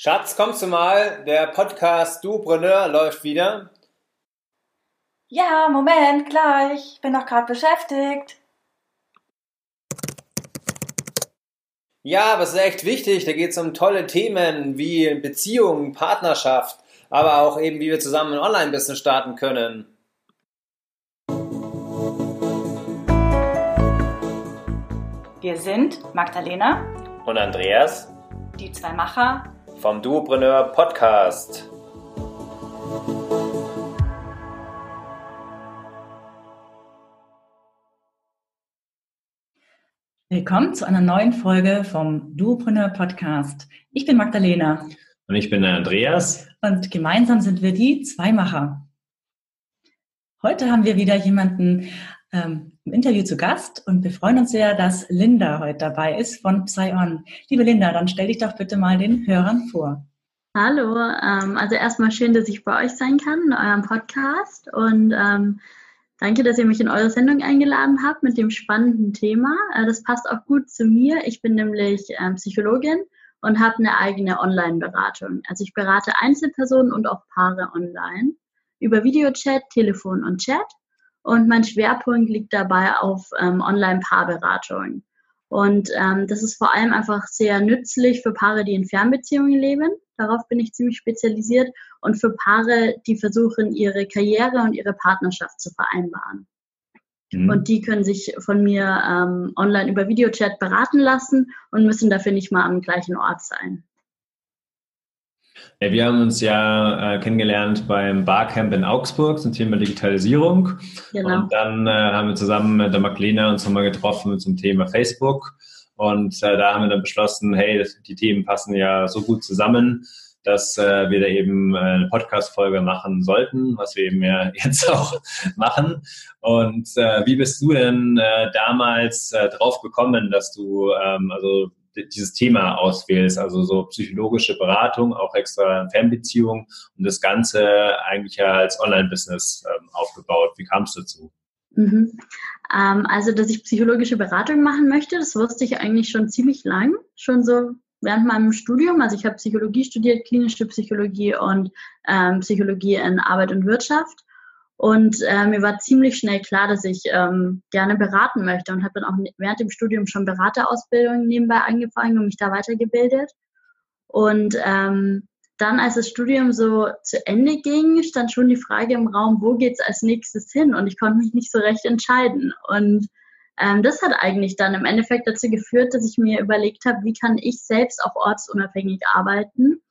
Schatz, kommst du mal? Der Podcast Dupreneur läuft wieder. Ja, Moment, gleich. Bin doch gerade beschäftigt. Ja, aber es ist echt wichtig. Da geht es um tolle Themen wie Beziehungen, Partnerschaft, aber auch eben, wie wir zusammen ein Online-Business starten können. Wir sind Magdalena und Andreas, die zwei Macher vom Duopreneur Podcast. Willkommen zu einer neuen Folge vom Duopreneur Podcast. Ich bin Magdalena. Und ich bin der Andreas. Und gemeinsam sind wir die Zweimacher. Heute haben wir wieder jemanden ähm, im Interview zu Gast und wir freuen uns sehr, dass Linda heute dabei ist von PsyOn. Liebe Linda, dann stell dich doch bitte mal den Hörern vor. Hallo, ähm, also erstmal schön, dass ich bei euch sein kann in eurem Podcast und ähm, danke, dass ihr mich in eure Sendung eingeladen habt mit dem spannenden Thema. Äh, das passt auch gut zu mir. Ich bin nämlich ähm, Psychologin und habe eine eigene Online-Beratung. Also ich berate Einzelpersonen und auch Paare online über Videochat, Telefon und Chat und mein Schwerpunkt liegt dabei auf ähm, Online-Paarberatung. Und ähm, das ist vor allem einfach sehr nützlich für Paare, die in Fernbeziehungen leben. Darauf bin ich ziemlich spezialisiert. Und für Paare, die versuchen, ihre Karriere und ihre Partnerschaft zu vereinbaren. Mhm. Und die können sich von mir ähm, online über Videochat beraten lassen und müssen dafür nicht mal am gleichen Ort sein. Ja, wir haben uns ja äh, kennengelernt beim Barcamp in Augsburg zum Thema Digitalisierung. Genau. Und dann äh, haben wir zusammen mit der Magdalena uns nochmal getroffen zum Thema Facebook. Und äh, da haben wir dann beschlossen, hey, die Themen passen ja so gut zusammen, dass äh, wir da eben äh, eine Podcast-Folge machen sollten, was wir eben ja jetzt auch machen. Und äh, wie bist du denn äh, damals äh, drauf gekommen, dass du ähm, also dieses Thema auswählst, also so psychologische Beratung, auch extra Fernbeziehung und das Ganze eigentlich als Online-Business ähm, aufgebaut. Wie kam es dazu? Mhm. Ähm, also, dass ich psychologische Beratung machen möchte, das wusste ich eigentlich schon ziemlich lang, schon so während meinem Studium. Also ich habe Psychologie studiert, klinische Psychologie und ähm, Psychologie in Arbeit und Wirtschaft. Und äh, mir war ziemlich schnell klar, dass ich ähm, gerne beraten möchte und habe dann auch während dem Studium schon Beraterausbildung nebenbei angefangen und mich da weitergebildet. Und ähm, dann, als das Studium so zu Ende ging, stand schon die Frage im Raum, wo geht's als nächstes hin? Und ich konnte mich nicht so recht entscheiden. Und ähm, das hat eigentlich dann im Endeffekt dazu geführt, dass ich mir überlegt habe, wie kann ich selbst auch ortsunabhängig arbeiten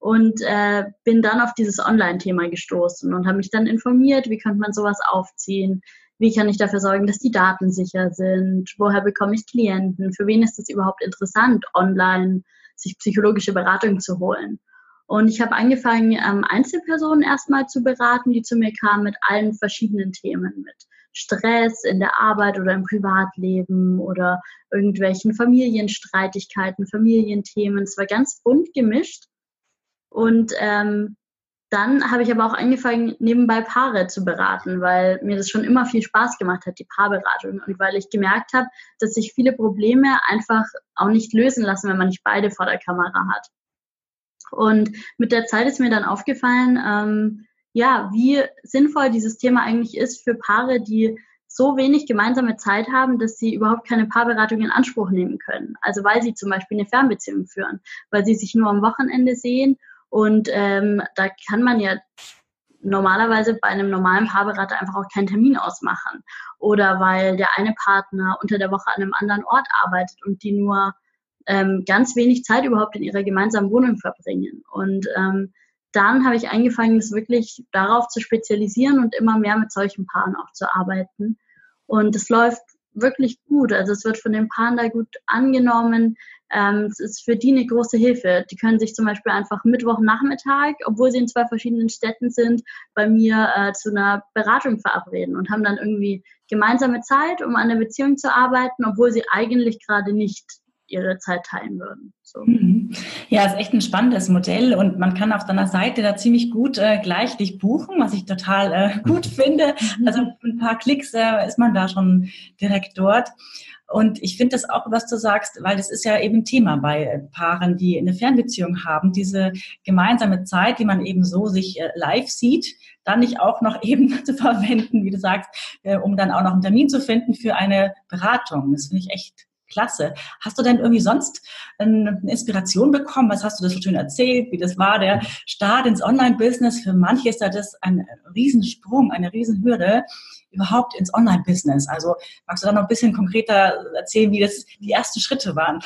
und äh, bin dann auf dieses Online-Thema gestoßen und habe mich dann informiert, wie könnte man sowas aufziehen, wie kann ich dafür sorgen, dass die Daten sicher sind, woher bekomme ich Klienten, für wen ist es überhaupt interessant, online sich psychologische Beratung zu holen. Und ich habe angefangen, ähm, Einzelpersonen erstmal zu beraten, die zu mir kamen mit allen verschiedenen Themen, mit Stress in der Arbeit oder im Privatleben oder irgendwelchen Familienstreitigkeiten, Familienthemen. Es war ganz bunt gemischt und ähm, dann habe ich aber auch angefangen, nebenbei Paare zu beraten, weil mir das schon immer viel Spaß gemacht hat, die Paarberatung. Und weil ich gemerkt habe, dass sich viele Probleme einfach auch nicht lösen lassen, wenn man nicht beide vor der Kamera hat. Und mit der Zeit ist mir dann aufgefallen, ähm, ja, wie sinnvoll dieses Thema eigentlich ist für Paare, die so wenig gemeinsame Zeit haben, dass sie überhaupt keine Paarberatung in Anspruch nehmen können. Also weil sie zum Beispiel eine Fernbeziehung führen, weil sie sich nur am Wochenende sehen und ähm, da kann man ja normalerweise bei einem normalen Paarberater einfach auch keinen Termin ausmachen. Oder weil der eine Partner unter der Woche an einem anderen Ort arbeitet und die nur ähm, ganz wenig Zeit überhaupt in ihrer gemeinsamen Wohnung verbringen. Und ähm, dann habe ich angefangen, es wirklich darauf zu spezialisieren und immer mehr mit solchen Paaren auch zu arbeiten. Und es läuft wirklich gut. Also es wird von den Paaren da gut angenommen. Ähm, es ist für die eine große Hilfe. Die können sich zum Beispiel einfach Mittwochnachmittag, obwohl sie in zwei verschiedenen Städten sind, bei mir äh, zu einer Beratung verabreden und haben dann irgendwie gemeinsame Zeit, um an der Beziehung zu arbeiten, obwohl sie eigentlich gerade nicht ihre Zeit teilen würden. So. Mhm. Ja, ist echt ein spannendes Modell und man kann auf deiner Seite da ziemlich gut äh, gleich dich buchen, was ich total äh, gut finde. Also ein paar Klicks äh, ist man da schon direkt dort. Und ich finde das auch, was du sagst, weil das ist ja eben Thema bei Paaren, die eine Fernbeziehung haben, diese gemeinsame Zeit, die man eben so sich äh, live sieht, dann nicht auch noch eben zu verwenden, wie du sagst, äh, um dann auch noch einen Termin zu finden für eine Beratung. Das finde ich echt Klasse. Hast du denn irgendwie sonst eine Inspiration bekommen? Was hast du das so schön erzählt, wie das war, der Start ins Online-Business? Für manche ist das ein Riesensprung, eine Riesenhürde überhaupt ins Online-Business. Also magst du da noch ein bisschen konkreter erzählen, wie das die ersten Schritte waren?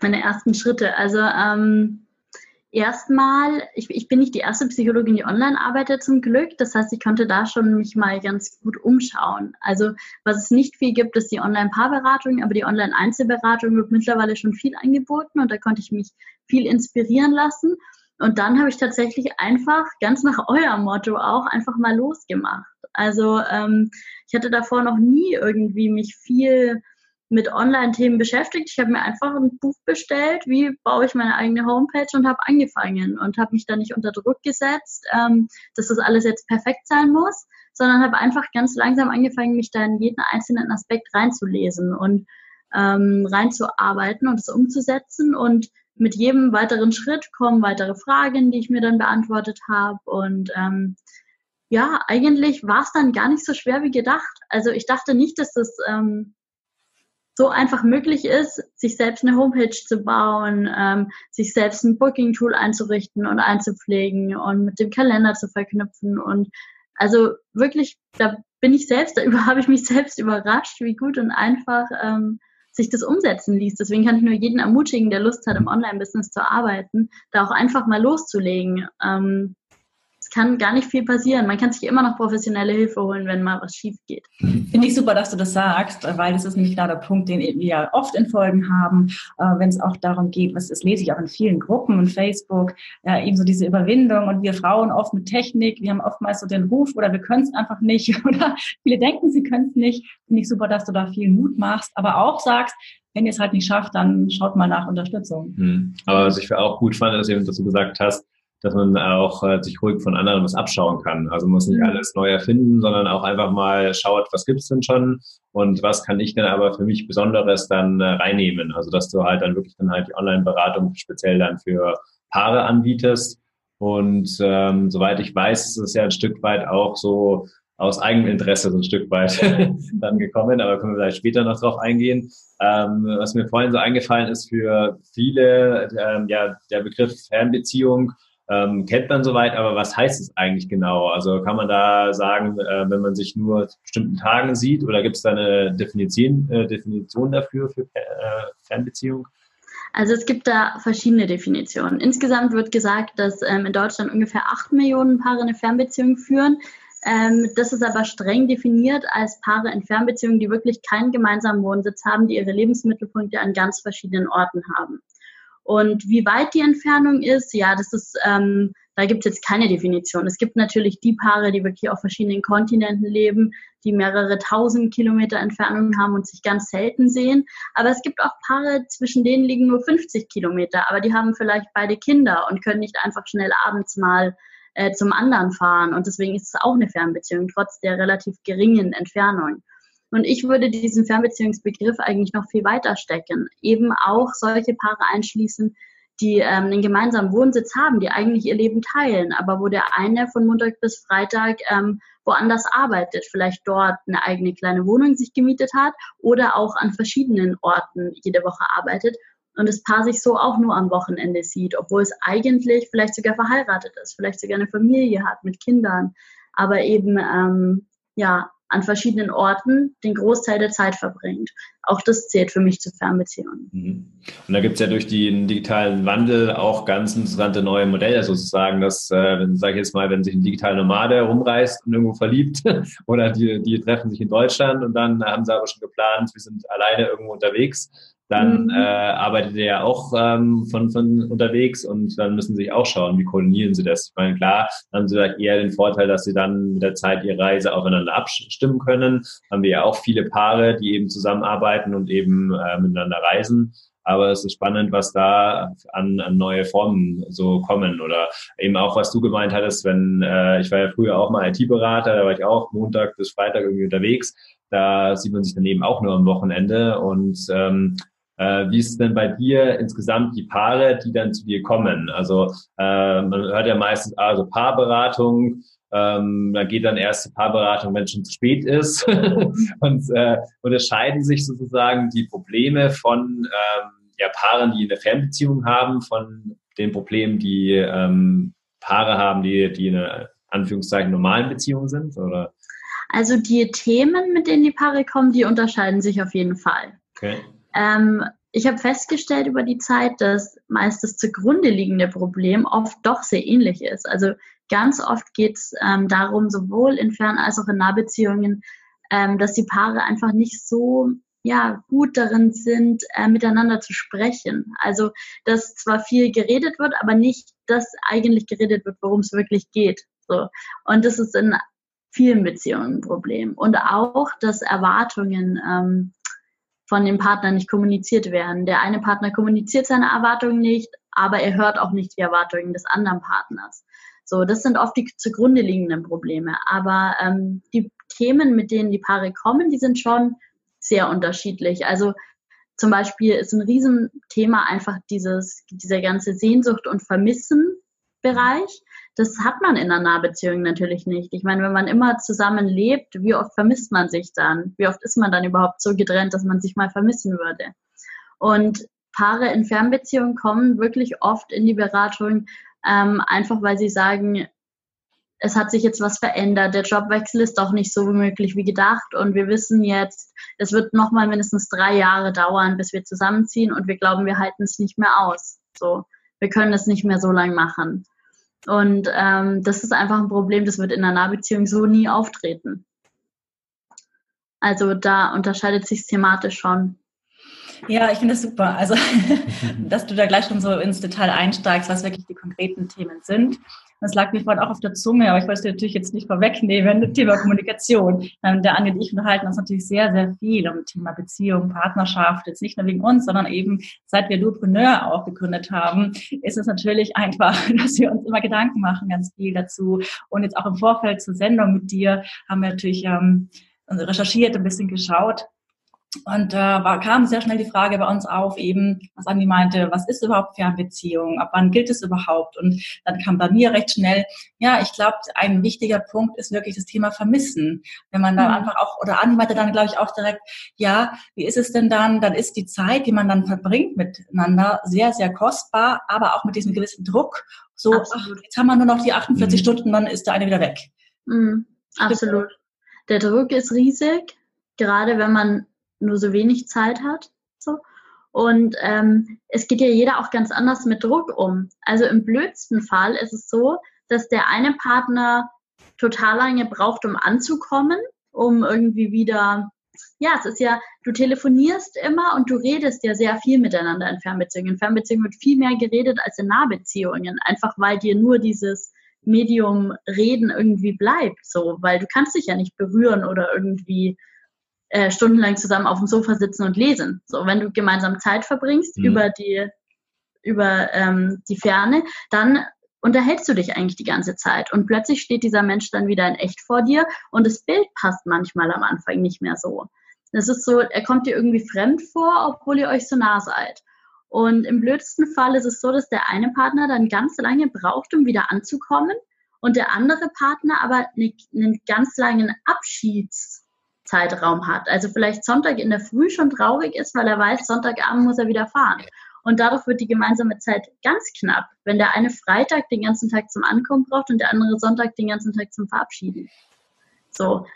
Meine ersten Schritte. Also ähm, erstmal, ich, ich bin nicht die erste Psychologin, die online arbeitet zum Glück. Das heißt, ich konnte da schon mich mal ganz gut umschauen. Also was es nicht viel gibt, ist die Online-Paarberatung, aber die Online-Einzelberatung wird mittlerweile schon viel angeboten und da konnte ich mich viel inspirieren lassen. Und dann habe ich tatsächlich einfach, ganz nach eurem Motto auch, einfach mal losgemacht. Also ähm, ich hatte davor noch nie irgendwie mich viel mit Online-Themen beschäftigt. Ich habe mir einfach ein Buch bestellt, wie baue ich meine eigene Homepage und habe angefangen und habe mich da nicht unter Druck gesetzt, ähm, dass das alles jetzt perfekt sein muss, sondern habe einfach ganz langsam angefangen, mich da in jeden einzelnen Aspekt reinzulesen und ähm, reinzuarbeiten und es umzusetzen und mit jedem weiteren Schritt kommen weitere Fragen, die ich mir dann beantwortet habe und ähm, ja, eigentlich war es dann gar nicht so schwer wie gedacht. Also ich dachte nicht, dass das ähm, so einfach möglich ist, sich selbst eine Homepage zu bauen, ähm, sich selbst ein Booking-Tool einzurichten und einzupflegen und mit dem Kalender zu verknüpfen. Und also wirklich, da bin ich selbst, da habe ich mich selbst überrascht, wie gut und einfach ähm, sich das umsetzen ließ. Deswegen kann ich nur jeden ermutigen, der Lust hat, im Online-Business zu arbeiten, da auch einfach mal loszulegen. Ähm, kann gar nicht viel passieren. Man kann sich immer noch professionelle Hilfe holen, wenn mal was schief geht. Finde ich super, dass du das sagst, weil das ist nämlich genau der Punkt, den wir ja oft in Folgen haben, äh, wenn es auch darum geht, was das lese ich auch in vielen Gruppen und Facebook, ja, eben so diese Überwindung und wir Frauen oft mit Technik, wir haben oftmals so den Ruf oder wir können es einfach nicht oder viele denken, sie können es nicht. Finde ich super, dass du da viel Mut machst, aber auch sagst, wenn ihr es halt nicht schafft, dann schaut mal nach Unterstützung. Mhm. Aber was ich auch gut fand, ist eben, dass du gesagt hast, dass man auch äh, sich ruhig von anderen was abschauen kann. Also man muss nicht mhm. alles neu erfinden, sondern auch einfach mal schaut, was gibt's denn schon und was kann ich denn aber für mich Besonderes dann äh, reinnehmen. Also dass du halt dann wirklich dann halt die Online-Beratung speziell dann für Paare anbietest. Und ähm, soweit ich weiß, ist es ja ein Stück weit auch so aus eigenem Interesse so ein Stück weit dann gekommen, aber können wir vielleicht später noch drauf eingehen. Ähm, was mir vorhin so eingefallen ist, für viele ähm, ja der Begriff Fernbeziehung ähm, kennt man soweit, aber was heißt es eigentlich genau? Also kann man da sagen, äh, wenn man sich nur zu bestimmten Tagen sieht oder gibt es da eine Definition, äh, Definition dafür für äh, Fernbeziehung? Also es gibt da verschiedene Definitionen. Insgesamt wird gesagt, dass ähm, in Deutschland ungefähr 8 Millionen Paare eine Fernbeziehung führen. Ähm, das ist aber streng definiert als Paare in Fernbeziehungen, die wirklich keinen gemeinsamen Wohnsitz haben, die ihre Lebensmittelpunkte an ganz verschiedenen Orten haben. Und wie weit die Entfernung ist, ja, das ist, ähm, da gibt es jetzt keine Definition. Es gibt natürlich die Paare, die wirklich auf verschiedenen Kontinenten leben, die mehrere tausend Kilometer Entfernung haben und sich ganz selten sehen. Aber es gibt auch Paare, zwischen denen liegen nur 50 Kilometer, aber die haben vielleicht beide Kinder und können nicht einfach schnell abends mal äh, zum anderen fahren. Und deswegen ist es auch eine Fernbeziehung, trotz der relativ geringen Entfernung. Und ich würde diesen Fernbeziehungsbegriff eigentlich noch viel weiter stecken. Eben auch solche Paare einschließen, die ähm, einen gemeinsamen Wohnsitz haben, die eigentlich ihr Leben teilen, aber wo der eine von Montag bis Freitag ähm, woanders arbeitet, vielleicht dort eine eigene kleine Wohnung sich gemietet hat oder auch an verschiedenen Orten jede Woche arbeitet und das Paar sich so auch nur am Wochenende sieht, obwohl es eigentlich vielleicht sogar verheiratet ist, vielleicht sogar eine Familie hat mit Kindern, aber eben ähm, ja an verschiedenen Orten den Großteil der Zeit verbringt. Auch das zählt für mich zu Fernbeziehungen. Mhm. Und da gibt es ja durch den digitalen Wandel auch ganz interessante neue Modelle sozusagen, dass, äh, sage ich jetzt mal, wenn sich ein digitaler Nomade rumreist und irgendwo verliebt oder die, die treffen sich in Deutschland und dann haben sie aber schon geplant, wir sind alleine irgendwo unterwegs, dann mhm. äh, arbeitet er ja auch ähm, von, von unterwegs und dann müssen sie sich auch schauen, wie koordinieren sie das. Ich meine, klar, haben sie vielleicht eher den Vorteil, dass sie dann mit der Zeit ihre Reise aufeinander abstimmen können. Haben wir ja auch viele Paare, die eben zusammenarbeiten und eben äh, miteinander reisen. aber es ist spannend, was da an, an neue Formen so kommen oder eben auch, was du gemeint hattest, wenn äh, ich war ja früher auch mal IT-Berater, da war ich auch Montag bis Freitag irgendwie unterwegs. Da sieht man sich dann eben auch nur am Wochenende und ähm, äh, wie ist denn bei dir insgesamt die Paare, die dann zu dir kommen? Also äh, man hört ja meistens also Paarberatung, ähm, da geht dann erst die Paarberatung, wenn es schon zu spät ist. und äh, unterscheiden sich sozusagen die Probleme von ähm, ja, Paaren, die eine Fernbeziehung haben, von den Problemen, die ähm, Paare haben, die, die in einer Anführungszeichen normalen Beziehung sind? Oder? Also die Themen, mit denen die Paare kommen, die unterscheiden sich auf jeden Fall. Okay. Ähm, ich habe festgestellt über die Zeit, dass meist das zugrunde liegende Problem oft doch sehr ähnlich ist. Also ganz oft geht es ähm, darum, sowohl in Fern- als auch in Nahbeziehungen, ähm, dass die Paare einfach nicht so ja, gut darin sind, äh, miteinander zu sprechen. Also, dass zwar viel geredet wird, aber nicht, dass eigentlich geredet wird, worum es wirklich geht. So. Und das ist in vielen Beziehungen ein Problem. Und auch, dass Erwartungen ähm, von dem Partner nicht kommuniziert werden. Der eine Partner kommuniziert seine Erwartungen nicht, aber er hört auch nicht die Erwartungen des anderen Partners. So, das sind oft die zugrunde liegenden Probleme. Aber ähm, die Themen, mit denen die Paare kommen, die sind schon sehr unterschiedlich. Also zum Beispiel ist ein Riesenthema einfach dieses, dieser ganze Sehnsucht und Vermissen Bereich. Das hat man in einer Nahbeziehung natürlich nicht. Ich meine, wenn man immer zusammen lebt, wie oft vermisst man sich dann? Wie oft ist man dann überhaupt so getrennt, dass man sich mal vermissen würde? Und Paare in Fernbeziehungen kommen wirklich oft in die Beratung, ähm, einfach weil sie sagen, es hat sich jetzt was verändert, der Jobwechsel ist doch nicht so möglich wie gedacht und wir wissen jetzt, es wird nochmal mindestens drei Jahre dauern, bis wir zusammenziehen und wir glauben, wir halten es nicht mehr aus. So, wir können es nicht mehr so lange machen. Und ähm, das ist einfach ein Problem, das wird in einer Nahbeziehung so nie auftreten. Also da unterscheidet sich thematisch schon. Ja, ich finde das super. Also, dass du da gleich schon so ins Detail einsteigst, was wirklich die konkreten Themen sind. Das lag mir vorhin auch auf der Zunge, aber ich wollte es dir natürlich jetzt nicht vorwegnehmen. Thema Kommunikation. Ähm, der Andi und ich unterhalten uns natürlich sehr, sehr viel um Thema Beziehung, Partnerschaft. Jetzt nicht nur wegen uns, sondern eben seit wir Dupreneur auch gegründet haben, ist es natürlich einfach, dass wir uns immer Gedanken machen, ganz viel dazu. Und jetzt auch im Vorfeld zur Sendung mit dir haben wir natürlich ähm, recherchiert, ein bisschen geschaut, und da äh, war, kam sehr schnell die Frage bei uns auf, eben, was Andi meinte, was ist überhaupt Fernbeziehung? Ab wann gilt es überhaupt? Und dann kam bei mir recht schnell, ja, ich glaube, ein wichtiger Punkt ist wirklich das Thema Vermissen. Wenn man da mhm. einfach auch, oder Andi meinte dann, glaube ich, auch direkt, ja, wie ist es denn dann? Dann ist die Zeit, die man dann verbringt miteinander, sehr, sehr kostbar, aber auch mit diesem gewissen Druck. So, ach, jetzt haben wir nur noch die 48 mhm. Stunden, dann ist der eine wieder weg. Mhm. Absolut. Der Druck ist riesig, gerade wenn man nur so wenig Zeit hat. So. Und ähm, es geht ja jeder auch ganz anders mit Druck um. Also im blödsten Fall ist es so, dass der eine Partner total lange braucht, um anzukommen, um irgendwie wieder, ja, es ist ja, du telefonierst immer und du redest ja sehr viel miteinander in Fernbeziehungen. In Fernbeziehungen wird viel mehr geredet als in Nahbeziehungen, einfach weil dir nur dieses Medium Reden irgendwie bleibt, so, weil du kannst dich ja nicht berühren oder irgendwie äh, stundenlang zusammen auf dem Sofa sitzen und lesen. So, wenn du gemeinsam Zeit verbringst mhm. über die über ähm, die Ferne, dann unterhältst du dich eigentlich die ganze Zeit und plötzlich steht dieser Mensch dann wieder in echt vor dir und das Bild passt manchmal am Anfang nicht mehr so. Es ist so, er kommt dir irgendwie fremd vor, obwohl ihr euch so nah seid. Und im blödsten Fall ist es so, dass der eine Partner dann ganz lange braucht, um wieder anzukommen und der andere Partner aber einen ganz langen Abschieds Zeitraum hat. Also vielleicht Sonntag in der Früh schon traurig ist, weil er weiß, Sonntagabend muss er wieder fahren. Und dadurch wird die gemeinsame Zeit ganz knapp, wenn der eine Freitag den ganzen Tag zum Ankommen braucht und der andere Sonntag den ganzen Tag zum Verabschieden. So,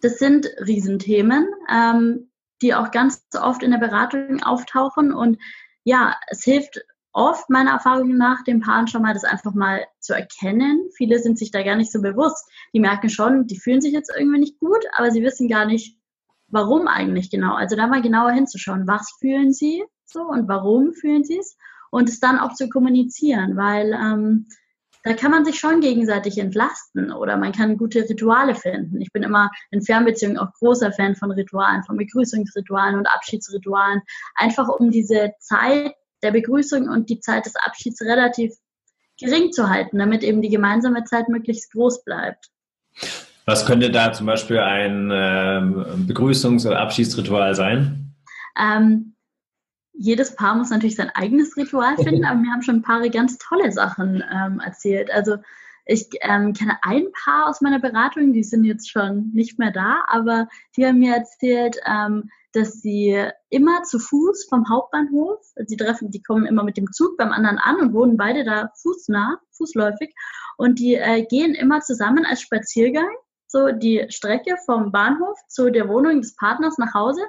das sind Riesenthemen, ähm, die auch ganz oft in der Beratung auftauchen. Und ja, es hilft oft meiner Erfahrung nach den Paaren schon mal das einfach mal zu erkennen. Viele sind sich da gar nicht so bewusst. Die merken schon, die fühlen sich jetzt irgendwie nicht gut, aber sie wissen gar nicht, warum eigentlich genau. Also da mal genauer hinzuschauen, was fühlen sie so und warum fühlen sie es und es dann auch zu kommunizieren, weil ähm, da kann man sich schon gegenseitig entlasten oder man kann gute Rituale finden. Ich bin immer in Fernbeziehungen auch großer Fan von Ritualen, von Begrüßungsritualen und Abschiedsritualen, einfach um diese Zeit der Begrüßung und die Zeit des Abschieds relativ gering zu halten, damit eben die gemeinsame Zeit möglichst groß bleibt. Was könnte da zum Beispiel ein ähm, Begrüßungs- oder Abschiedsritual sein? Ähm, jedes Paar muss natürlich sein eigenes Ritual finden, aber mir haben schon Paare ganz tolle Sachen ähm, erzählt. Also ich ähm, kenne ein Paar aus meiner Beratung, die sind jetzt schon nicht mehr da, aber die haben mir erzählt, ähm, dass sie immer zu Fuß vom Hauptbahnhof, sie treffen, die kommen immer mit dem Zug beim anderen an und wohnen beide da fußnah, fußläufig und die äh, gehen immer zusammen als Spaziergang so die Strecke vom Bahnhof zu der Wohnung des Partners nach Hause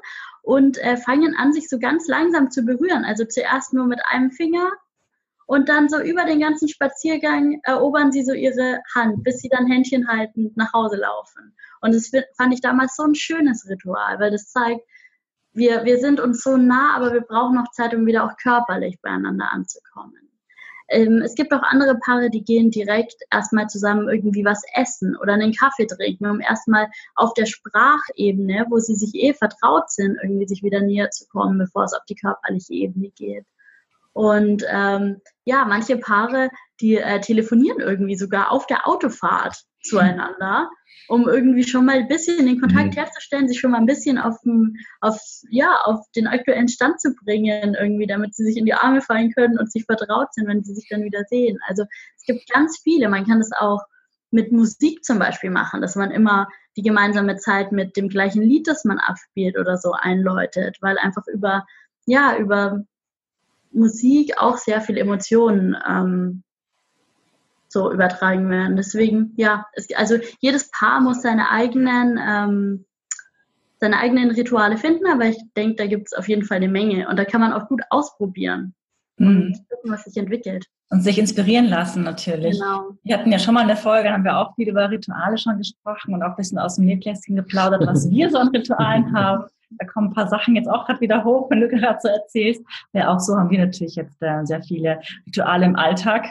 und äh, fangen an, sich so ganz langsam zu berühren. Also zuerst nur mit einem Finger und dann so über den ganzen Spaziergang erobern sie so ihre Hand, bis sie dann Händchen haltend nach Hause laufen. Und das fand ich damals so ein schönes Ritual, weil das zeigt, wir, wir sind uns so nah, aber wir brauchen noch Zeit, um wieder auch körperlich beieinander anzukommen. Ähm, es gibt auch andere Paare, die gehen direkt erstmal zusammen irgendwie was essen oder einen Kaffee trinken, um erstmal auf der Sprachebene, wo sie sich eh vertraut sind, irgendwie sich wieder näher zu kommen, bevor es auf die körperliche Ebene geht. Und ähm, ja, manche Paare, die äh, telefonieren irgendwie sogar auf der Autofahrt zueinander um irgendwie schon mal ein bisschen den Kontakt mhm. herzustellen, sich schon mal ein bisschen auf, den, auf, ja, auf den aktuellen Stand zu bringen, irgendwie, damit sie sich in die Arme fallen können und sich vertraut sind, wenn sie sich dann wieder sehen. Also es gibt ganz viele. Man kann das auch mit Musik zum Beispiel machen, dass man immer die gemeinsame Zeit mit dem gleichen Lied, das man abspielt oder so einläutet, weil einfach über, ja, über Musik auch sehr viel Emotionen ähm, so übertragen werden. Deswegen, ja, es, also jedes Paar muss seine eigenen, ähm, seine eigenen Rituale finden, aber ich denke, da gibt es auf jeden Fall eine Menge und da kann man auch gut ausprobieren mhm. und gucken, was sich entwickelt. Und sich inspirieren lassen natürlich. Genau. Wir hatten ja schon mal in der Folge, haben wir auch viel über Rituale schon gesprochen und auch ein bisschen aus dem Nähkästchen geplaudert, was wir so an Ritualen haben. Da kommen ein paar Sachen jetzt auch gerade wieder hoch, wenn du gerade so erzählst. Ja, auch so haben wir natürlich jetzt äh, sehr viele Rituale im Alltag.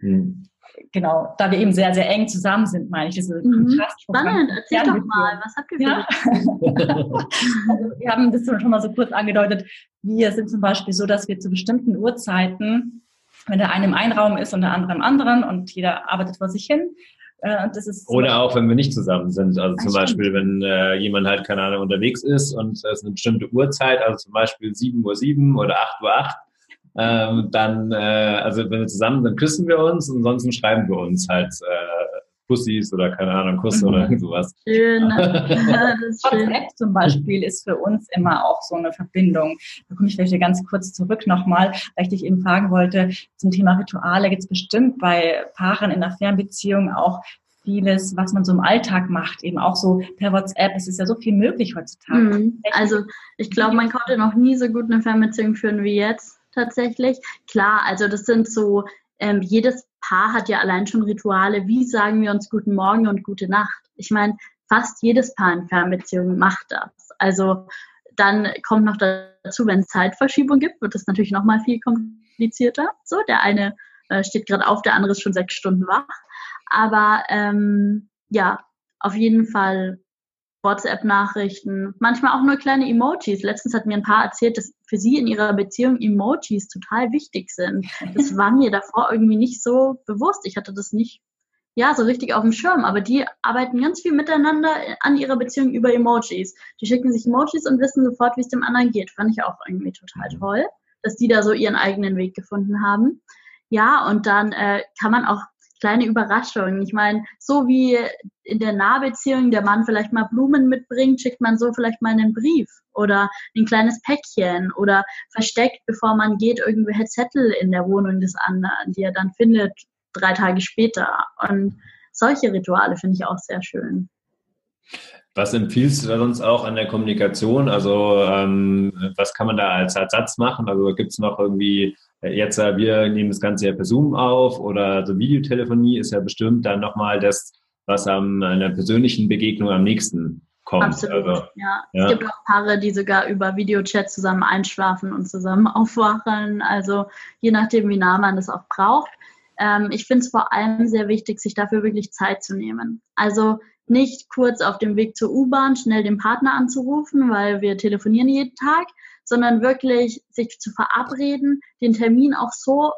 Mhm genau, da wir eben sehr, sehr eng zusammen sind, meine ich, diese mhm. Kontrast. Spannend, erzähl doch mal, was habt ihr für ja. also, Wir haben das schon mal so kurz angedeutet. Wir sind zum Beispiel so, dass wir zu bestimmten Uhrzeiten, wenn der eine im einen Raum ist und der andere im anderen und jeder arbeitet vor sich hin, äh, Oder auch, wenn wir nicht zusammen sind. Also zum Beispiel, wenn äh, jemand halt, keine Ahnung, unterwegs ist und es ist eine bestimmte Uhrzeit, also zum Beispiel 7.07 Uhr oder 8.08 Uhr, ähm, dann, äh, also wenn wir zusammen sind, küssen wir uns und ansonsten schreiben wir uns halt äh, Pussys oder keine Ahnung, Kuss mhm. oder irgend sowas. Schön. WhatsApp zum Beispiel ist für uns immer auch so eine Verbindung. Da komme ich vielleicht ganz kurz zurück nochmal, weil ich dich eben fragen wollte, zum Thema Rituale gibt es bestimmt bei Paaren in einer Fernbeziehung auch vieles, was man so im Alltag macht, eben auch so per WhatsApp. Es ist ja so viel möglich heutzutage. Mhm. Also ich glaube, man konnte noch nie so gut eine Fernbeziehung führen wie jetzt tatsächlich. Klar, also das sind so, ähm, jedes Paar hat ja allein schon Rituale. Wie sagen wir uns guten Morgen und gute Nacht? Ich meine, fast jedes Paar in Fernbeziehungen macht das. Also dann kommt noch dazu, wenn es Zeitverschiebung gibt, wird es natürlich nochmal viel komplizierter. So, der eine äh, steht gerade auf, der andere ist schon sechs Stunden wach. Aber ähm, ja, auf jeden Fall WhatsApp-Nachrichten, manchmal auch nur kleine Emojis. Letztens hat mir ein Paar erzählt, dass für sie in ihrer Beziehung Emojis total wichtig sind. Das war mir davor irgendwie nicht so bewusst. Ich hatte das nicht, ja, so richtig auf dem Schirm. Aber die arbeiten ganz viel miteinander an ihrer Beziehung über Emojis. Die schicken sich Emojis und wissen sofort, wie es dem anderen geht. Fand ich auch irgendwie total toll, dass die da so ihren eigenen Weg gefunden haben. Ja, und dann äh, kann man auch kleine Überraschungen. Ich meine, so wie in der Nahbeziehung der Mann vielleicht mal Blumen mitbringt, schickt man so vielleicht mal einen Brief oder ein kleines Päckchen oder versteckt, bevor man geht, irgendwelche Zettel in der Wohnung des anderen, die er dann findet drei Tage später. Und solche Rituale finde ich auch sehr schön. Was empfiehlst du da sonst auch an der Kommunikation? Also ähm, was kann man da als Ersatz machen? Also gibt es noch irgendwie Jetzt, äh, wir nehmen das Ganze ja per Zoom auf oder so Videotelefonie ist ja bestimmt dann nochmal das, was an einer persönlichen Begegnung am nächsten kommt. Absolut, also, ja. ja. Es gibt auch Paare, die sogar über Videochat zusammen einschlafen und zusammen aufwachen. Also je nachdem, wie nah man das auch braucht. ähm, ich finde es vor allem sehr wichtig, sich dafür wirklich Zeit zu nehmen. Also nicht kurz auf dem Weg zur U-Bahn schnell den Partner anzurufen, weil wir telefonieren jeden Tag, sondern wirklich sich zu verabreden, den Termin auch so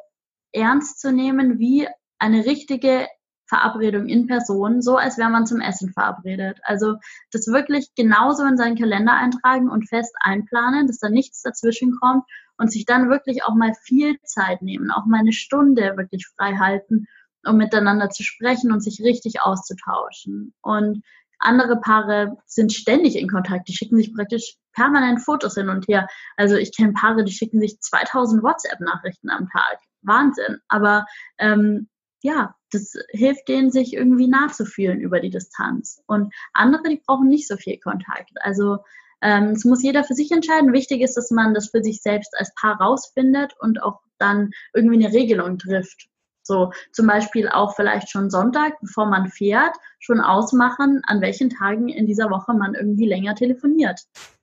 ernst zu nehmen wie eine richtige Verabredung in Person, so als wäre man zum Essen verabredet. Also das wirklich genauso in seinen Kalender eintragen und fest einplanen, dass da nichts dazwischen kommt und sich dann wirklich auch mal viel Zeit nehmen, auch mal eine Stunde wirklich frei halten, um miteinander zu sprechen und sich richtig auszutauschen. Und andere Paare sind ständig in Kontakt, die schicken sich praktisch permanent Fotos hin und her. Also ich kenne Paare, die schicken sich 2000 WhatsApp-Nachrichten am Tag. Wahnsinn. Aber ähm, ja, das hilft denen, sich irgendwie nah zu fühlen über die Distanz. Und andere, die brauchen nicht so viel Kontakt. Also ähm, es muss jeder für sich entscheiden. Wichtig ist, dass man das für sich selbst als Paar rausfindet und auch dann irgendwie eine Regelung trifft. So zum Beispiel auch vielleicht schon Sonntag, bevor man fährt, schon ausmachen, an welchen Tagen in dieser Woche man irgendwie länger telefoniert.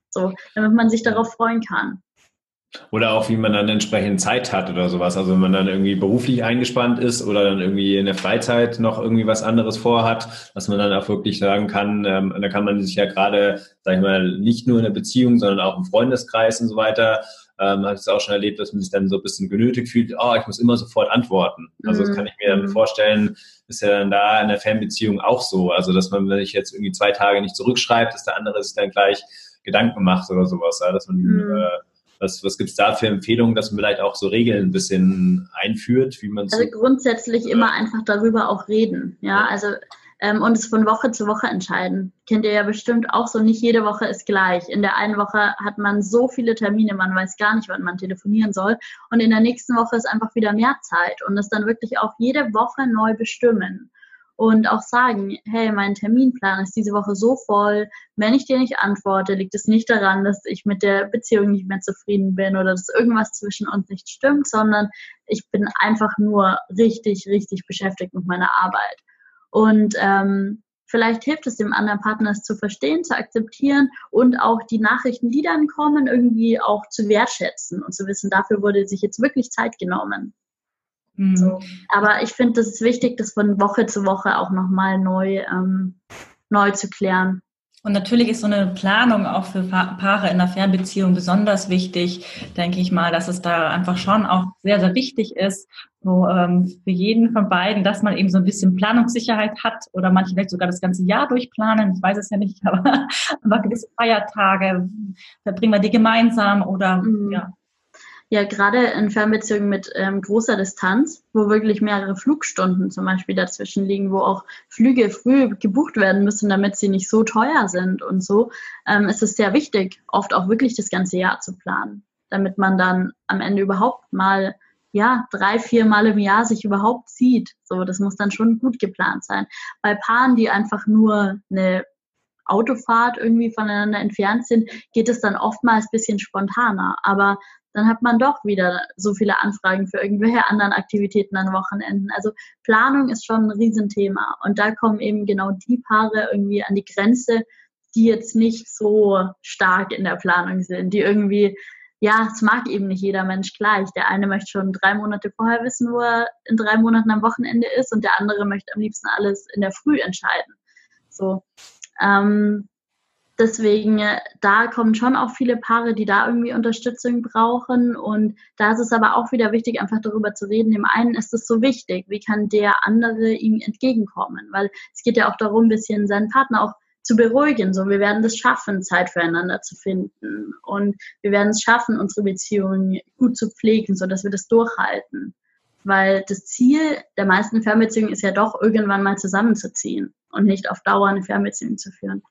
So, damit man sich darauf freuen kann. Oder auch, wie man dann entsprechend Zeit hat oder sowas. Also wenn man dann irgendwie beruflich eingespannt ist oder dann irgendwie in der Freizeit noch irgendwie was anderes vorhat, dass man dann auch wirklich sagen kann, ähm, da kann man sich ja gerade, sag ich mal, nicht nur in der Beziehung, sondern auch im Freundeskreis und so weiter, ähm, habe ich es auch schon erlebt, dass man sich dann so ein bisschen genötigt fühlt, oh, ich muss immer sofort antworten. Also das mhm. kann ich mir dann mhm. vorstellen, ist ja dann da in der Fernbeziehung auch so. Also dass man, wenn ich jetzt irgendwie zwei Tage nicht zurückschreibt, dass der andere sich dann gleich Gedanken macht oder sowas, ja, dass man mhm. äh, was, was gibt es da für Empfehlungen, dass man vielleicht auch so Regeln ein bisschen einführt, wie man Also grundsätzlich immer einfach darüber auch reden. Ja, also ähm, und es von Woche zu Woche entscheiden. Kennt ihr ja bestimmt auch so, nicht jede Woche ist gleich. In der einen Woche hat man so viele Termine, man weiß gar nicht, wann man telefonieren soll. Und in der nächsten Woche ist einfach wieder mehr Zeit und das dann wirklich auch jede Woche neu bestimmen und auch sagen, hey, mein Terminplan ist diese Woche so voll, wenn ich dir nicht antworte, liegt es nicht daran, dass ich mit der Beziehung nicht mehr zufrieden bin oder dass irgendwas zwischen uns nicht stimmt, sondern ich bin einfach nur richtig, richtig beschäftigt mit meiner Arbeit. Und ähm, vielleicht hilft es dem anderen Partner, es zu verstehen, zu akzeptieren und auch die Nachrichten, die dann kommen, irgendwie auch zu wertschätzen und zu wissen, dafür wurde sich jetzt wirklich Zeit genommen. Mhm. So. Aber ich finde, das ist wichtig, das von Woche zu Woche auch nochmal neu, ähm, neu zu klären. Und natürlich ist so eine Planung auch für Paare in einer Fernbeziehung besonders wichtig, denke ich mal, dass es da einfach schon auch sehr, sehr wichtig ist, so, ähm, für jeden von beiden, dass man eben so ein bisschen Planungssicherheit hat oder manche vielleicht sogar das ganze Jahr durchplanen, ich weiß es ja nicht, aber, aber gewisse Feiertage verbringen wir die gemeinsam oder mhm. ja, ja, gerade in Fernbeziehungen mit ähm, großer Distanz, wo wirklich mehrere Flugstunden zum Beispiel dazwischen liegen, wo auch Flüge früh gebucht werden müssen, damit sie nicht so teuer sind und so, ähm, ist es sehr wichtig, oft auch wirklich das ganze Jahr zu planen, damit man dann am Ende überhaupt mal ja, drei, vier Mal im Jahr sich überhaupt sieht. So, das muss dann schon gut geplant sein. Bei Paaren, die einfach nur eine Autofahrt irgendwie voneinander entfernt sind, geht es dann oftmals ein bisschen spontaner. Aber dann hat man doch wieder so viele Anfragen für irgendwelche anderen Aktivitäten an Wochenenden. Also Planung ist schon ein Riesenthema. Und da kommen eben genau die Paare irgendwie an die Grenze, die jetzt nicht so stark in der Planung sind, die irgendwie, ja, es mag eben nicht jeder Mensch gleich. Der eine möchte schon drei Monate vorher wissen, wo er in drei Monaten am Wochenende ist und der andere möchte am liebsten alles in der Früh entscheiden. So. Ähm, deswegen, äh, da kommen schon auch viele Paare, die da irgendwie Unterstützung brauchen. Und da ist es aber auch wieder wichtig, einfach darüber zu reden. Dem einen ist es so wichtig, wie kann der andere ihm entgegenkommen? Weil es geht ja auch darum, ein bisschen seinen Partner auch zu beruhigen. So, wir werden es schaffen, Zeit füreinander zu finden. Und wir werden es schaffen, unsere Beziehungen gut zu pflegen, so dass wir das durchhalten. Weil das Ziel der meisten Fernbeziehungen ist ja doch, irgendwann mal zusammenzuziehen und nicht auf Dauer eine Fernbeziehung zu führen.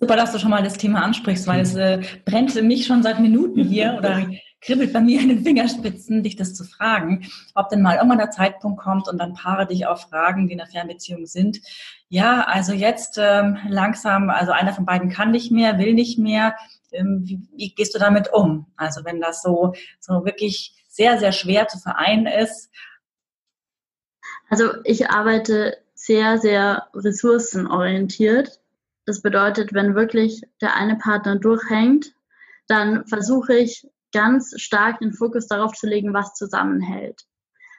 Super, dass du schon mal das Thema ansprichst, weil es äh, brennt mich schon seit Minuten hier oder kribbelt bei mir in den Fingerspitzen, dich das zu fragen, ob denn mal irgendwann der Zeitpunkt kommt und dann Paare dich auch fragen, die in einer Fernbeziehung sind. Ja, also jetzt ähm, langsam, also einer von beiden kann nicht mehr, will nicht mehr. Ähm, wie, wie gehst du damit um? Also wenn das so, so wirklich sehr, sehr schwer zu vereinen ist. Also ich arbeite sehr, sehr ressourcenorientiert. Das bedeutet, wenn wirklich der eine Partner durchhängt, dann versuche ich ganz stark den Fokus darauf zu legen, was zusammenhält.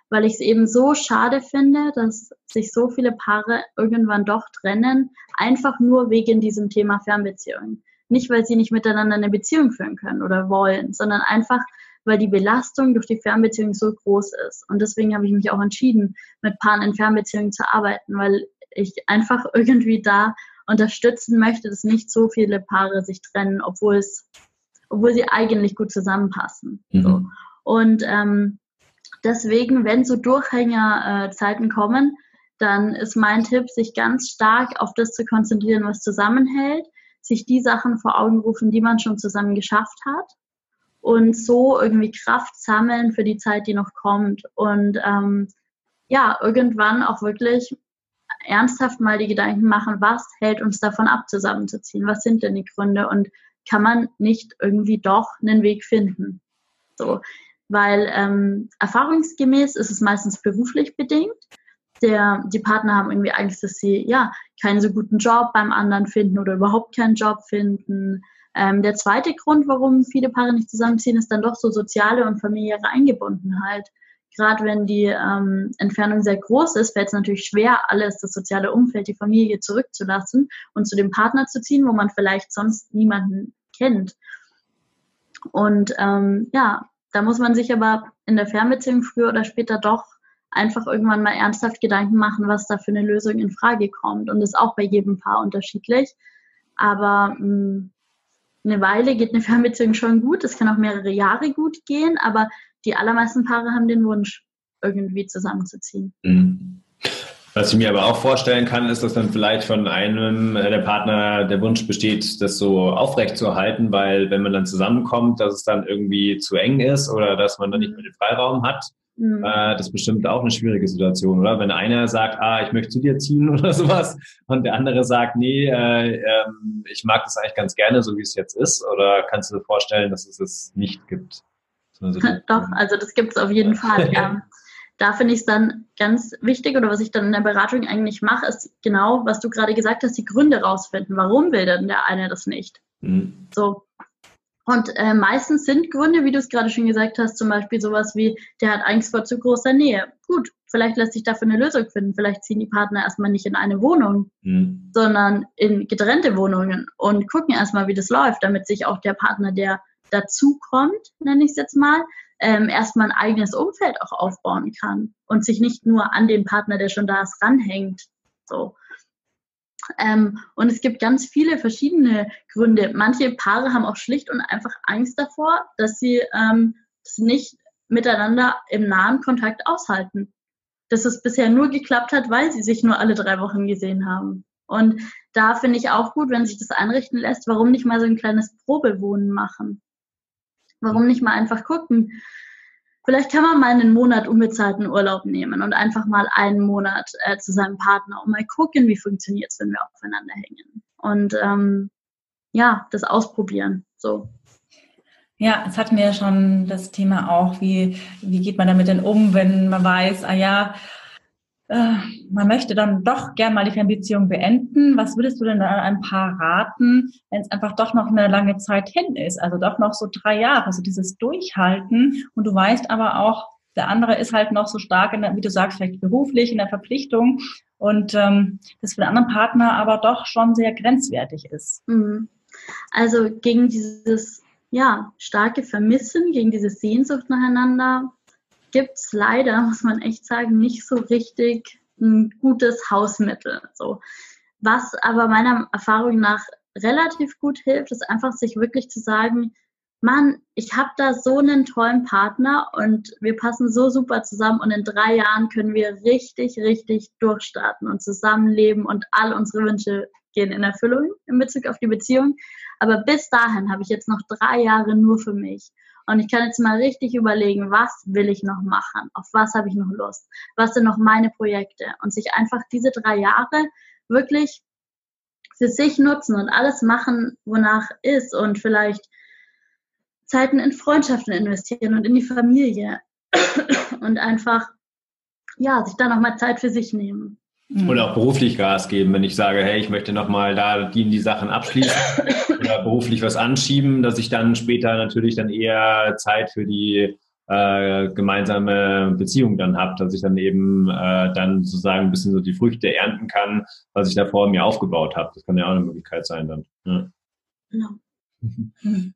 weil ich es eben so schade finde, dass sich so viele Paare irgendwann doch trennen, einfach nur wegen diesem Thema Fernbeziehung. Nicht, weil sie nicht miteinander eine Beziehung führen können oder wollen, sondern einfach, weil die Belastung durch die Fernbeziehung so groß ist. Und deswegen habe ich mich auch entschieden, mit Paaren in Fernbeziehungen zu arbeiten, weil ich einfach irgendwie da unterstützen möchte, dass nicht so viele Paare sich trennen, obwohl es, obwohl sie eigentlich gut zusammenpassen. Mhm. So. Und ähm, deswegen, wenn so Durchhängerzeiten äh, kommen, dann ist mein Tipp, sich ganz stark auf das zu konzentrieren, was zusammenhält, sich die Sachen vor Augen rufen, die man schon zusammen geschafft hat und so irgendwie Kraft sammeln für die Zeit, die noch kommt und ähm, ja, irgendwann auch wirklich ernsthaft mal die Gedanken machen, was hält uns davon ab, zusammenzuziehen? Was sind denn die Gründe? Und kann man nicht irgendwie doch einen Weg finden? So, weil ähm, erfahrungsgemäß ist es meistens beruflich bedingt. Der, die Partner haben irgendwie Angst, dass sie ja keinen so guten Job beim anderen finden oder überhaupt keinen Job finden. Ähm, der zweite Grund, warum viele Paare nicht zusammenziehen, ist dann doch so soziale und familiäre Eingebundenheit. Gerade wenn die ähm, Entfernung sehr groß ist, fällt es natürlich schwer, alles, das soziale Umfeld, die Familie zurückzulassen und zu dem Partner zu ziehen, wo man vielleicht sonst niemanden kennt. Und ähm, ja, da muss man sich aber in der Fernbeziehung früher oder später doch einfach irgendwann mal ernsthaft Gedanken machen, was da für eine Lösung in Frage kommt. Und das ist auch bei jedem Paar unterschiedlich. Aber mh, hm, eine Weile geht eine Fernbeziehung schon gut. Es kann auch mehrere Jahre gut gehen, aber die allermeisten Paare haben den Wunsch, irgendwie zusammenzuziehen. Mhm. Was ich mir aber auch vorstellen kann, ist, dass dann vielleicht von einem äh, der Partner der Wunsch besteht, das so aufrecht zu erhalten, weil wenn man dann zusammenkommt, dass es dann irgendwie zu eng ist oder dass man dann nicht mehr den Freiraum hat. Mhm. Äh, das ist bestimmt auch eine schwierige Situation, oder? Wenn einer sagt, ah, ich möchte zu dir ziehen oder sowas und der andere sagt, nee, äh, äh, ich mag das eigentlich ganz gerne, so wie es jetzt ist, oder kannst du dir vorstellen, dass es es nicht gibt? Doch, also das gibt es auf jeden Fall. Ja. Da finde ich es dann ganz wichtig oder was ich dann in der Beratung eigentlich mache, ist genau, was du gerade gesagt hast, die Gründe rausfinden. Warum will denn der eine das nicht? Mhm. So. Und äh, meistens sind Gründe, wie du es gerade schon gesagt hast, zum Beispiel sowas wie, der hat Angst vor zu großer Nähe. Gut, vielleicht lässt sich dafür eine Lösung finden. Vielleicht ziehen die Partner erstmal nicht in eine Wohnung, mhm. sondern in getrennte Wohnungen und gucken erstmal, wie das läuft, damit sich auch der Partner, der dazu kommt, nenne ich es jetzt mal, ähm, erstmal ein eigenes Umfeld auch aufbauen kann und sich nicht nur an den Partner, der schon da ist, ranhängt. So. Ähm, und es gibt ganz viele verschiedene Gründe. Manche Paare haben auch schlicht und einfach Angst davor, dass sie ähm, das nicht miteinander im nahen Kontakt aushalten. Dass es bisher nur geklappt hat, weil sie sich nur alle drei Wochen gesehen haben. Und da finde ich auch gut, wenn sich das einrichten lässt, warum nicht mal so ein kleines Probewohnen machen? Warum nicht mal einfach gucken? Vielleicht kann man mal einen Monat unbezahlten Urlaub nehmen und einfach mal einen Monat äh, zu seinem Partner und mal gucken, wie funktioniert es, wenn wir aufeinander hängen. Und ähm, ja, das ausprobieren. So. Ja, es hatten wir ja schon das Thema auch, wie, wie geht man damit denn um, wenn man weiß, ah ja, äh, man möchte dann doch gern mal die Fernbeziehung beenden. Was würdest du denn da ein paar raten, wenn es einfach doch noch eine lange Zeit hin ist? Also doch noch so drei Jahre, also dieses Durchhalten. Und du weißt aber auch, der andere ist halt noch so stark, in der, wie du sagst, vielleicht beruflich in der Verpflichtung und ähm, das für den anderen Partner aber doch schon sehr grenzwertig ist. Mhm. Also gegen dieses ja starke Vermissen, gegen diese Sehnsucht nacheinander gibt es leider, muss man echt sagen, nicht so richtig ein gutes Hausmittel. So. Was aber meiner Erfahrung nach relativ gut hilft, ist einfach sich wirklich zu sagen, Mann, ich habe da so einen tollen Partner und wir passen so super zusammen und in drei Jahren können wir richtig, richtig durchstarten und zusammenleben und all unsere Wünsche gehen in Erfüllung in Bezug auf die Beziehung. Aber bis dahin habe ich jetzt noch drei Jahre nur für mich. Und ich kann jetzt mal richtig überlegen, was will ich noch machen? Auf was habe ich noch Lust? Was sind noch meine Projekte? Und sich einfach diese drei Jahre wirklich für sich nutzen und alles machen, wonach ist und vielleicht Zeiten in Freundschaften investieren und in die Familie und einfach, ja, sich da nochmal Zeit für sich nehmen. Mhm. Oder auch beruflich Gas geben, wenn ich sage, hey, ich möchte nochmal da die, die Sachen abschließen oder beruflich was anschieben, dass ich dann später natürlich dann eher Zeit für die äh, gemeinsame Beziehung dann habe, dass ich dann eben äh, dann sozusagen ein bisschen so die Früchte ernten kann, was ich davor mir aufgebaut habe. Das kann ja auch eine Möglichkeit sein dann. Ja. Genau.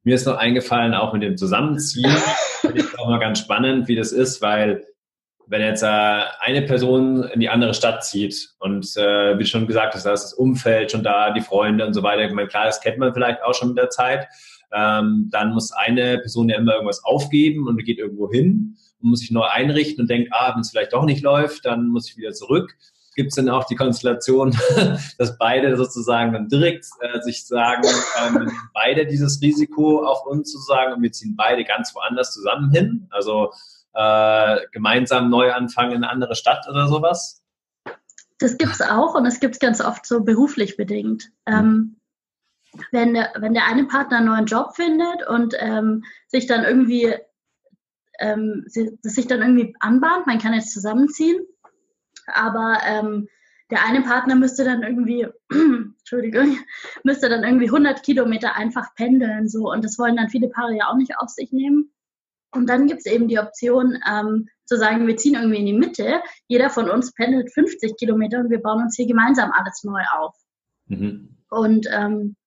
Mir ist noch eingefallen, auch mit dem Zusammenziehen, finde ich auch mal ganz spannend, wie das ist, weil wenn jetzt äh, eine Person in die andere Stadt zieht und äh, wie schon gesagt hast, ist das Umfeld schon da, die Freunde und so weiter, ich meine, klar, das kennt man vielleicht auch schon mit der Zeit, ähm, dann muss eine Person ja immer irgendwas aufgeben und geht irgendwo hin und muss sich neu einrichten und denkt, ah, wenn es vielleicht doch nicht läuft, dann muss ich wieder zurück. Gibt es denn auch die Konstellation, dass beide sozusagen dann direkt äh, sich sagen, ähm, beide dieses Risiko auf uns zu sagen und wir ziehen beide ganz woanders zusammen hin? Also äh, gemeinsam neu anfangen in eine andere Stadt oder sowas? Das gibt es auch und es gibt es ganz oft so beruflich bedingt. Ähm, wenn, der, wenn der eine Partner einen neuen Job findet und ähm, sich dann irgendwie ähm, sich dann irgendwie anbahnt, man kann jetzt zusammenziehen, aber ähm, der eine Partner müsste dann irgendwie, Entschuldigung, müsste dann irgendwie 100 Kilometer einfach pendeln so und das wollen dann viele Paare ja auch nicht auf sich nehmen. Und dann gibt es eben die Option, ähm, zu sagen, wir ziehen irgendwie in die Mitte. Jeder von uns pendelt 50 Kilometer und wir bauen uns hier gemeinsam alles neu auf. Mhm. Und ähm,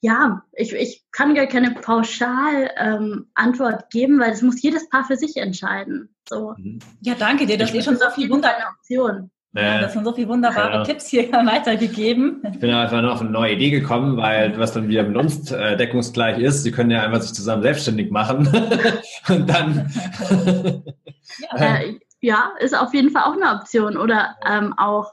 ja, ich, ich kann gar keine Pauschal-Antwort ähm, geben, weil das muss jedes Paar für sich entscheiden. So. Mhm. Ja, danke dir. Das ist schon so viel wunderbare Option. Ja, das sind so viele wunderbare ja. Tipps hier weitergegeben. Ich bin einfach noch auf eine neue Idee gekommen, weil was dann wieder mit uns äh, deckungsgleich ist, sie können ja einfach sich zusammen selbstständig machen und dann. ja. Äh, ja, ist auf jeden Fall auch eine Option oder ähm, auch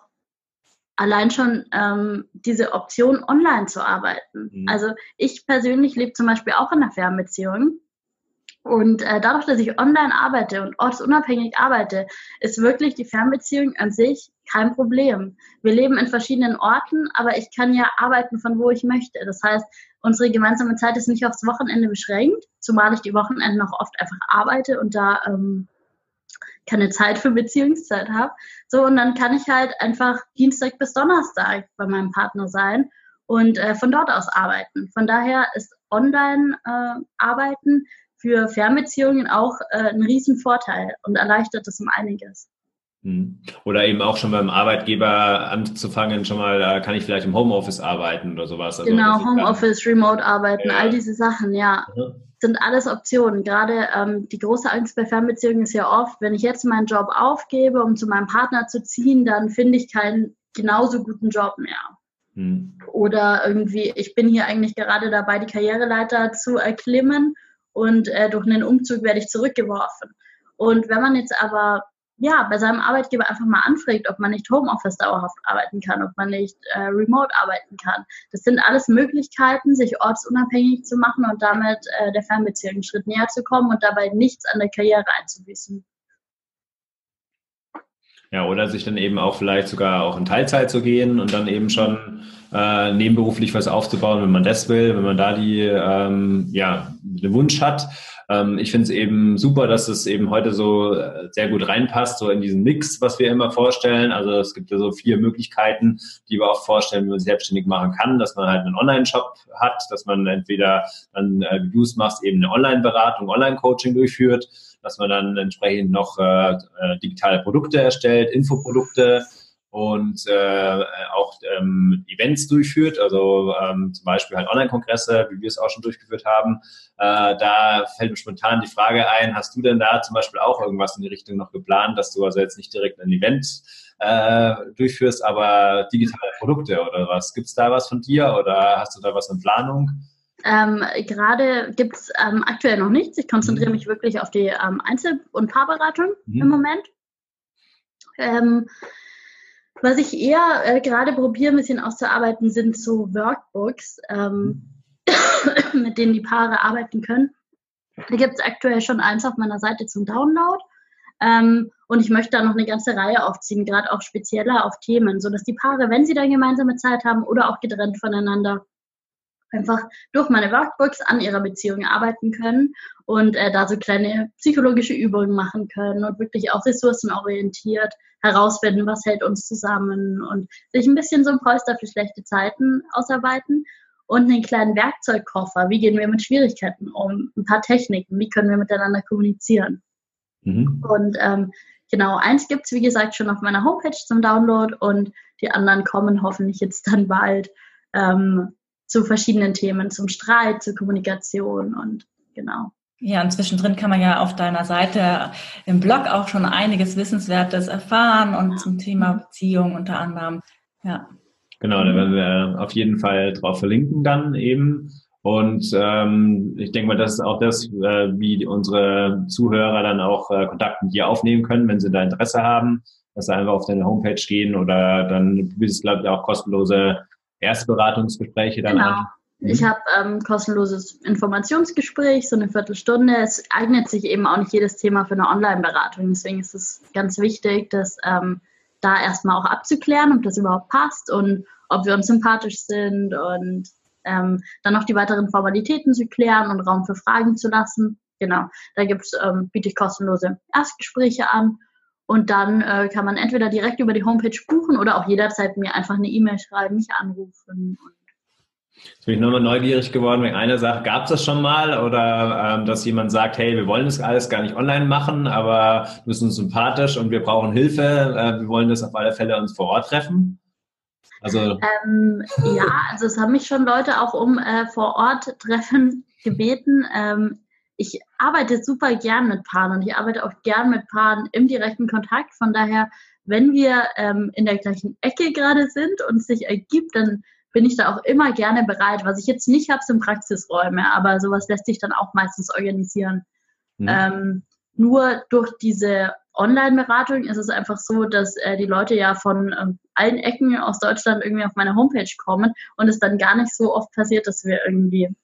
allein schon ähm, diese Option, online zu arbeiten. Mhm. Also ich persönlich lebe zum Beispiel auch in einer Fernbeziehung und äh, dadurch, dass ich online arbeite und ortsunabhängig arbeite, ist wirklich die Fernbeziehung an sich kein Problem. Wir leben in verschiedenen Orten, aber ich kann ja arbeiten von wo ich möchte. Das heißt, unsere gemeinsame Zeit ist nicht aufs Wochenende beschränkt, zumal ich die Wochenende noch oft einfach arbeite und da ähm, keine Zeit für Beziehungszeit habe. So, und dann kann ich halt einfach Dienstag bis Donnerstag bei meinem Partner sein und äh, von dort aus arbeiten. Von daher ist Online-Arbeiten äh, für Fernbeziehungen auch äh, ein Riesenvorteil und erleichtert es um einiges. Hm. Oder eben auch schon beim Arbeitgeber anzufangen, schon mal, da kann ich vielleicht im Homeoffice arbeiten oder sowas. Also, genau, Homeoffice, Remote arbeiten, ja. all diese Sachen, ja. Mhm. Sind alles Optionen. Gerade ähm, die große Angst bei Fernbeziehungen ist ja oft, wenn ich jetzt meinen Job aufgebe, um zu meinem Partner zu ziehen, dann finde ich keinen genauso guten Job mehr. Mhm. Oder irgendwie, ich bin hier eigentlich gerade dabei, die Karriereleiter zu erklimmen und äh, durch einen Umzug werde ich zurückgeworfen. Und wenn man jetzt aber ja, bei seinem Arbeitgeber einfach mal anfragt, ob man nicht Homeoffice dauerhaft arbeiten kann, ob man nicht äh, remote arbeiten kann. Das sind alles Möglichkeiten, sich ortsunabhängig zu machen und damit äh, der Fernbeziehung einen Schritt näher zu kommen und dabei nichts an der Karriere einzubüßen. Ja, oder sich dann eben auch vielleicht sogar auch in Teilzeit zu gehen und dann eben schon äh, nebenberuflich was aufzubauen, wenn man das will, wenn man da die ähm, ja den Wunsch hat. Ähm, ich finde es eben super, dass es eben heute so äh, sehr gut reinpasst, so in diesen Mix, was wir immer vorstellen. Also es gibt ja so vier Möglichkeiten, die wir auch vorstellen, wie man selbstständig machen kann, dass man halt einen Online-Shop hat, dass man entweder dann, äh, wie du es machst, eben eine Online-Beratung, Online-Coaching durchführt, dass man dann entsprechend noch äh, äh digitale Produkte erstellt, Infoprodukte, und äh, auch ähm, Events durchführt, also ähm, zum Beispiel halt Online-Kongresse, wie wir es auch schon durchgeführt haben. Äh, da fällt mir spontan die Frage ein, hast du denn da zum Beispiel auch irgendwas in die Richtung noch geplant, dass du also jetzt nicht direkt ein Event äh, durchführst, aber digitale Produkte oder was? Gibt es da was von dir oder hast du da was in Planung? Ähm, gerade gibt es ähm, aktuell noch nichts. Ich konzentriere mhm. mich wirklich auf die ähm, Einzel- und Paarberatung mhm. im Moment. Ähm, was ich eher äh, gerade probiere, ein bisschen auszuarbeiten, sind so Workbooks, mhm. mit denen die Paare arbeiten können. Da gibt es aktuell schon eins auf meiner Seite zum Download. Ähm, und ich möchte da noch eine ganze Reihe aufziehen, gerade auch spezieller auf Themen, sodass die Paare, wenn sie dann gemeinsame Zeit haben oder auch getrennt voneinander, einfach durch meine Workbooks an ihrer Beziehung arbeiten können und äh, da so kleine psychologische Übungen machen können und wirklich auch ressourcenorientiert herausfinden, was hält uns zusammen und sich ein bisschen so ein Polster für schlechte Zeiten ausarbeiten. und einen kleinen Werkzeugkoffer. Wie gehen wir mit Schwierigkeiten um? Ein paar Techniken. Wie können wir miteinander kommunizieren? Mhm. Und ähm, genau, eins gibt es, wie gesagt, schon auf meiner Homepage zum Download und die anderen kommen hoffentlich jetzt dann bald ähm, zu verschiedenen Themen, zum Streit, zur Kommunikation und genau. Ja, und zwischendrin kann man ja auf deiner Seite im Blog auch schon einiges Wissenswertes erfahren und zum Thema Beziehung unter anderem. Ja. Genau, da werden wir auf jeden Fall drauf verlinken dann eben. Und ähm, ich denke mal, das ist auch das, äh, wie unsere Zuhörer dann auch äh, Kontakt mit dir aufnehmen können, wenn sie da Interesse haben, dass sie einfach auf deine Homepage gehen oder dann bietest glaube ich, auch kostenlose Erstberatungsgespräche dann genau. an. Ich habe ähm, kostenloses Informationsgespräch, so eine Viertelstunde. Es eignet sich eben auch nicht jedes Thema für eine Online-Beratung. Deswegen ist es ganz wichtig, dass ähm, da erstmal auch abzuklären, ob das überhaupt passt und ob wir uns sympathisch sind und ähm, dann noch die weiteren Formalitäten zu klären und Raum für Fragen zu lassen. Genau, da gibt's, ähm, biete ich kostenlose Erstgespräche an und dann äh, kann man entweder direkt über die Homepage buchen oder auch jederzeit mir einfach eine E-Mail schreiben, mich anrufen Jetzt bin ich nochmal neugierig geworden wegen einer Sache. Gab es das schon mal oder ähm, dass jemand sagt, hey, wir wollen das alles gar nicht online machen, aber bist uns sympathisch und wir brauchen Hilfe. Äh, wir wollen das auf alle Fälle uns vor Ort treffen? Also ähm, ja, also es haben mich schon Leute auch um äh, vor Ort treffen gebeten. Ähm, ich arbeite super gern mit Paaren und ich arbeite auch gern mit Paaren im direkten Kontakt. Von daher, wenn wir ähm, in der gleichen Ecke gerade sind und es sich ergibt, dann bin ich da auch immer gerne bereit. Was ich jetzt nicht habe, sind Praxisräume, aber sowas lässt sich dann auch meistens organisieren. Mhm. Ähm, nur durch diese Online-Beratung ist es einfach so, dass äh, die Leute ja von ähm, allen Ecken aus Deutschland irgendwie auf meine Homepage kommen und es dann gar nicht so oft passiert, dass wir irgendwie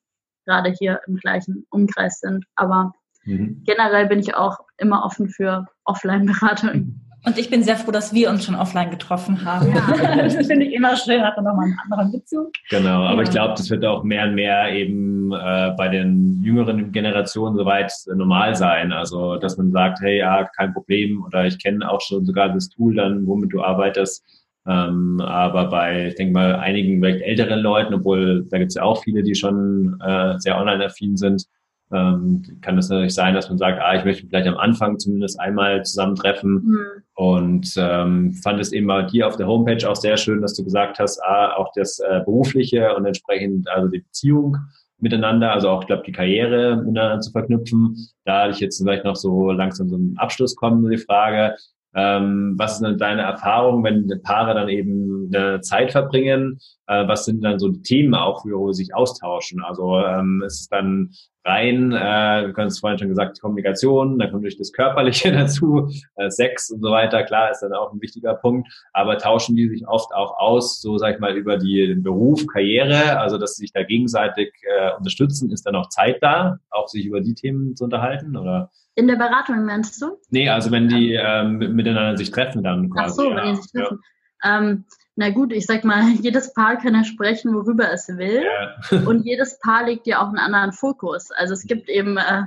gerade hier im gleichen Umkreis sind. Aber mhm. generell bin ich auch immer offen für Offline-Beratung. Und ich bin sehr froh, dass wir uns schon offline getroffen haben. Ja. das finde ich immer schön, hat dann nochmal einen anderen Bezug. Genau, aber ja. ich glaube, das wird auch mehr und mehr eben äh, bei den jüngeren Generationen soweit normal sein. Also, dass man sagt, hey, ja, kein Problem oder ich kenne auch schon sogar das Tool dann, womit du arbeitest. Ähm, aber bei, ich denke mal, einigen vielleicht älteren Leuten, obwohl da gibt es ja auch viele, die schon äh, sehr online-affin sind, ähm, kann es natürlich sein, dass man sagt, ah, ich möchte vielleicht am Anfang zumindest einmal zusammentreffen mhm. und ähm, fand es eben bei dir auf der Homepage auch sehr schön, dass du gesagt hast, ah, auch das äh, berufliche und entsprechend also die Beziehung miteinander, also auch, ich glaube, die Karriere miteinander zu verknüpfen. Da hatte ich jetzt vielleicht noch so langsam so einen Abschluss kommen, die Frage, ähm, was denn deine Erfahrungen, wenn Paare dann eben eine Zeit verbringen? Äh, was sind dann so die Themen auch, wo sie sich austauschen? Also ähm, ist es dann rein, äh, wir können es vorhin schon gesagt, Kommunikation, dann kommt durch das Körperliche dazu, äh, Sex und so weiter, klar, ist dann auch ein wichtiger Punkt, aber tauschen die sich oft auch aus, so sag ich mal, über die, den Beruf, Karriere, also dass sie sich da gegenseitig äh, unterstützen, ist dann auch Zeit da, auch sich über die Themen zu unterhalten, oder? In der Beratung meinst du? Nee, also wenn die ähm, miteinander sich treffen dann quasi. Ach so, wenn die sich treffen. Ja. Ähm, na gut, ich sag mal, jedes Paar kann ja sprechen, worüber es will. Ja. und jedes Paar legt ja auch einen anderen Fokus. Also es gibt eben äh,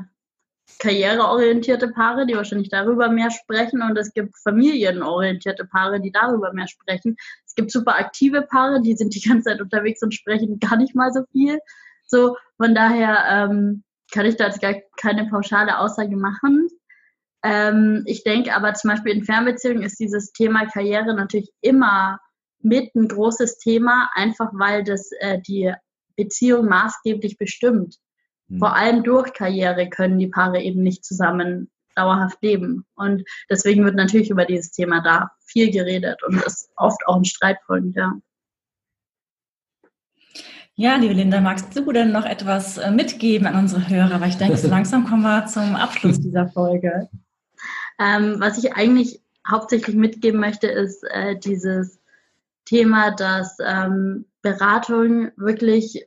karriereorientierte Paare, die wahrscheinlich darüber mehr sprechen und es gibt familienorientierte Paare, die darüber mehr sprechen. Es gibt super aktive Paare, die sind die ganze Zeit unterwegs und sprechen gar nicht mal so viel. So, von daher ähm, kann ich da jetzt gar keine pauschale Aussage machen. Ähm, ich denke aber zum Beispiel in Fernbeziehungen ist dieses Thema Karriere natürlich immer mit ein großes Thema, einfach weil das äh, die Beziehung maßgeblich bestimmt. Mhm. Vor allem durch Karriere können die Paare eben nicht zusammen dauerhaft leben. Und deswegen wird natürlich über dieses Thema da viel geredet und ist oft auch ein Streitpunkt, ja. Ja, liebe Linda, magst du denn noch etwas äh, mitgeben an unsere Hörer? Weil ich denke, so langsam kommen wir zum Abschluss dieser Folge. Ähm, was ich eigentlich hauptsächlich mitgeben möchte, ist äh, dieses Thema, dass ähm, Beratung wirklich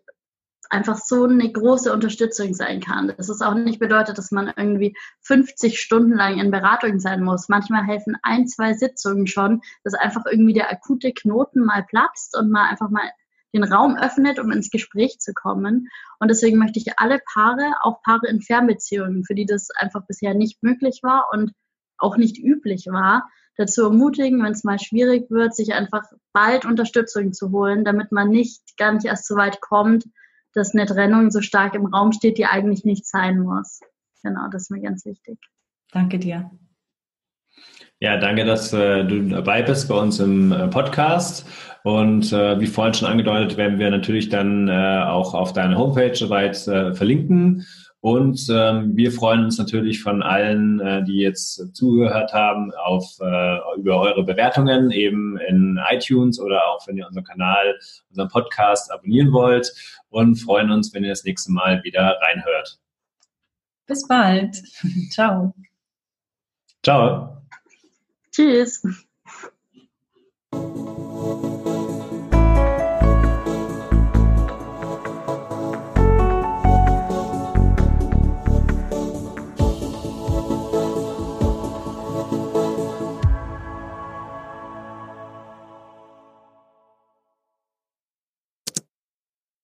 einfach so eine große Unterstützung sein kann. Das ist auch nicht bedeutet, dass man irgendwie 50 Stunden lang in Beratung sein muss. Manchmal helfen ein, zwei Sitzungen schon, dass einfach irgendwie der akute Knoten mal platzt und mal einfach mal den Raum öffnet, um ins Gespräch zu kommen. Und deswegen möchte ich alle Paare, auch Paare in Fernbeziehungen, für die das einfach bisher nicht möglich war und auch nicht üblich war, dazu ermutigen, wenn es mal schwierig wird, sich einfach bald Unterstützung zu holen, damit man nicht gar nicht erst so weit kommt, dass eine Trennung so stark im Raum steht, die eigentlich nicht sein muss. Genau, das ist mir ganz wichtig. Danke dir. Ja, danke, dass äh, du dabei bist bei uns im äh, Podcast. Und äh, wie vorhin schon angedeutet, werden wir natürlich dann äh, auch auf deine Homepage soweit äh, verlinken. Und ähm, wir freuen uns natürlich von allen, äh, die jetzt zugehört haben, auf über eure Bewertungen eben in iTunes oder auch wenn ihr unseren Kanal, unseren Podcast abonnieren wollt und freuen uns, wenn ihr das nächste Mal wieder reinhört. Bis bald. Ciao. Ciao. Tschüss.